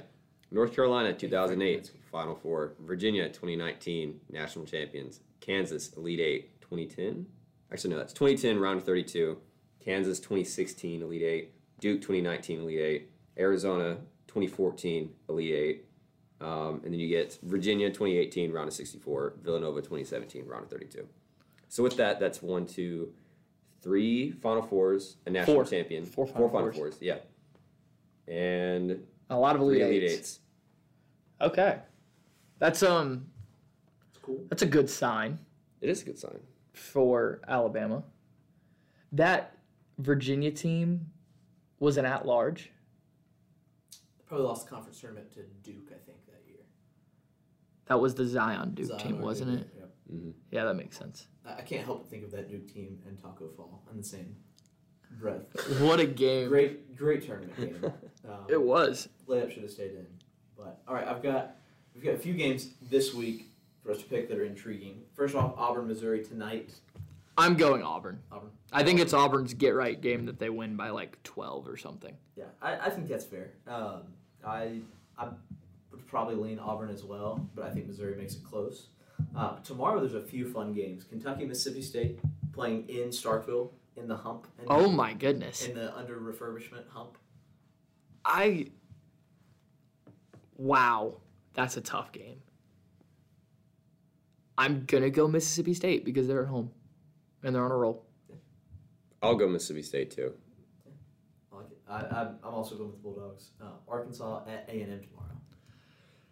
North Carolina 2008, Final Four. Virginia 2019, National Champions. Kansas Elite Eight 2010. Actually, no, that's 2010, round of 32. Kansas 2016, Elite Eight. Duke 2019, Elite Eight. Arizona 2014, Elite Eight. Um, and then you get Virginia 2018, round of 64. Villanova 2017, round of 32. So with that, that's one, two, three Final Fours, a national Four. champion. Four Final Final Fours. Fours, yeah. And A lot of three elite, Elite eights. Eights. Okay. That's um It's cool. that's a good sign It is a good sign. For Alabama. That Virginia team was an at large. Probably lost the conference tournament to Duke, I think, that year. That was the Zion Duke Zion team, wasn't Duke, it? Yep. Yeah, that makes sense. I I can't help but think of that Duke team and Taco Fall in the same breath. What a game. Great, great tournament game. Um, It was. layup should have stayed in. But all right, I've got we've got a few games this week for us to pick that are intriguing. First off, Auburn, Missouri tonight. I'm going Auburn. Auburn. I think it's Auburn's get right game that they win by like 12 or something. Yeah, I, I think that's fair. Um, I I would probably lean Auburn as well, but I think Missouri makes it close. Uh, tomorrow there's a few fun games. Kentucky, Mississippi State playing in Starkville in the hump. In Oh my goodness. In the under refurbishment hump. I Wow, that's a tough game. I'm going to go Mississippi State because they're at home and they're on a roll. I'll go Mississippi State too. I like it. I, I'm, I'm also going with the Bulldogs. Uh, Arkansas at A and M tomorrow.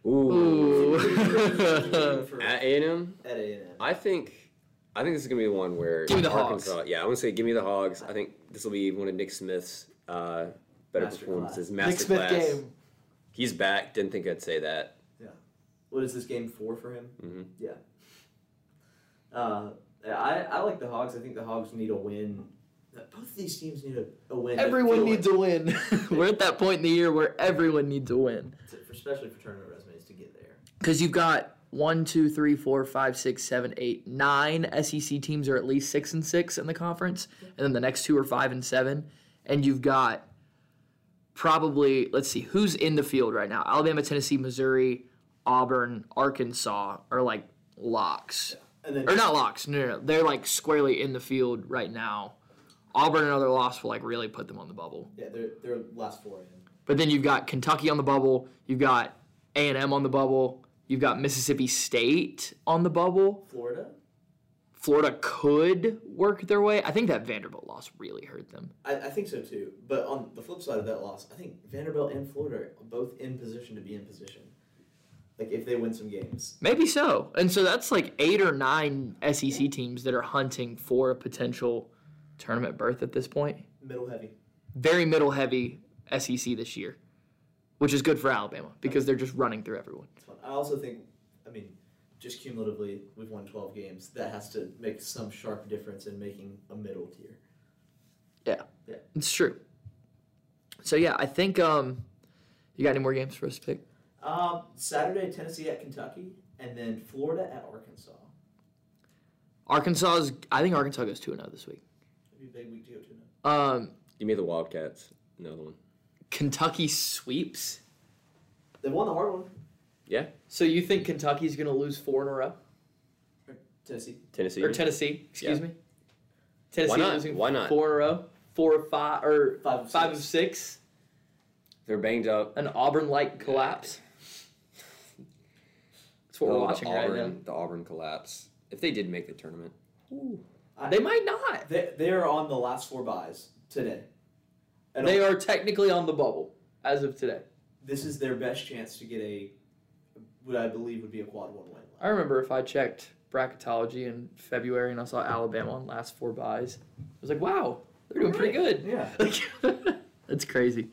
Ooh. For- At A and M, at A and M. I think, I think this is gonna be the one where Give me the Arkansas. Hogs. Yeah, I want to say give me the Hogs. I think this will be one of Nick Smith's uh, better Master performances. class. Master Nick Smith class. game. He's back. Didn't think I'd say that. Yeah. What is this game for for him? Mhm. Yeah. Uh, I, I like the Hogs. I think the Hogs need a win. Both of these teams need a, a win. Everyone needs like, a win. We're at that point in the year where everyone needs a win. especially for tournament resumes to get there. Because you've got one, two, three, four, five, six, seven, eight, nine SEC teams are at least six and six in the conference, and then the next two are five and seven. And you've got probably let's see who's in the field right now. Alabama, Tennessee, Missouri, Auburn, Arkansas are like locks, or not locks. No, no, no, they're like squarely in the field right now. Auburn another loss will like really put them on the bubble. Yeah, they're they're last four in. But then you've got Kentucky on the bubble. You've got A and M on the bubble. You've got Mississippi State on the bubble. Florida. Florida could work their way. I think that Vanderbilt loss really hurt them. I, I think so too. But on the flip side of that loss, I think Vanderbilt and Florida are both in position to be in position. Like if they win some games. Maybe so. And so that's like eight or nine SEC teams that are hunting for a potential tournament berth at this point. Middle heavy. Very middle heavy SEC this year, which is good for Alabama because they're just running through everyone. I also think, I mean, just cumulatively, we've won 12 games. That has to make some sharp difference in making a middle tier. Yeah, Yeah. it's true. So yeah, I think um, you got any more games for us to pick? Um, Saturday, Tennessee at Kentucky, and then Florida at Arkansas. Arkansas is. I think Arkansas goes two and zero this week. It'd be a big week to go to now. Um, Give me the Wildcats. Another one. Kentucky sweeps. They won the hard one. Yeah, So you think Kentucky's going to lose four in a row, Tennessee. Tennessee. or Tennessee? Excuse Yeah. me. Tennessee Why not? losing Why not? four in a row, four or five or Five of five six. of six. They're banged up. An Auburn-like collapse. That's what we're Oh, watching the right Auburn, now. The Auburn collapse. If they did make the tournament, They might not. They, they are on the last four buys today. And They are technically on the bubble as of today. This is their best chance to get a, what I believe would be a quad one win. I remember if I checked bracketology in February and I saw Alabama on last four buys, I was like, wow, they're doing pretty good. Yeah. That's crazy.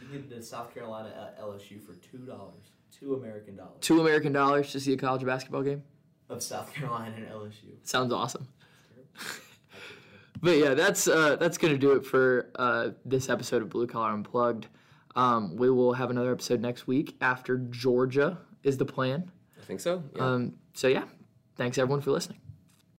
You can get into South Carolina at LSU for two dollars, two American dollars Two American dollars to see a college basketball game. of South Carolina and LSU. Sounds awesome. but yeah, that's uh, that's gonna do it for uh, this episode of Blue Collar Unplugged. Um, we will have another episode next week after Georgia is the plan. I think so. Yeah. Um, so yeah, thanks everyone for listening.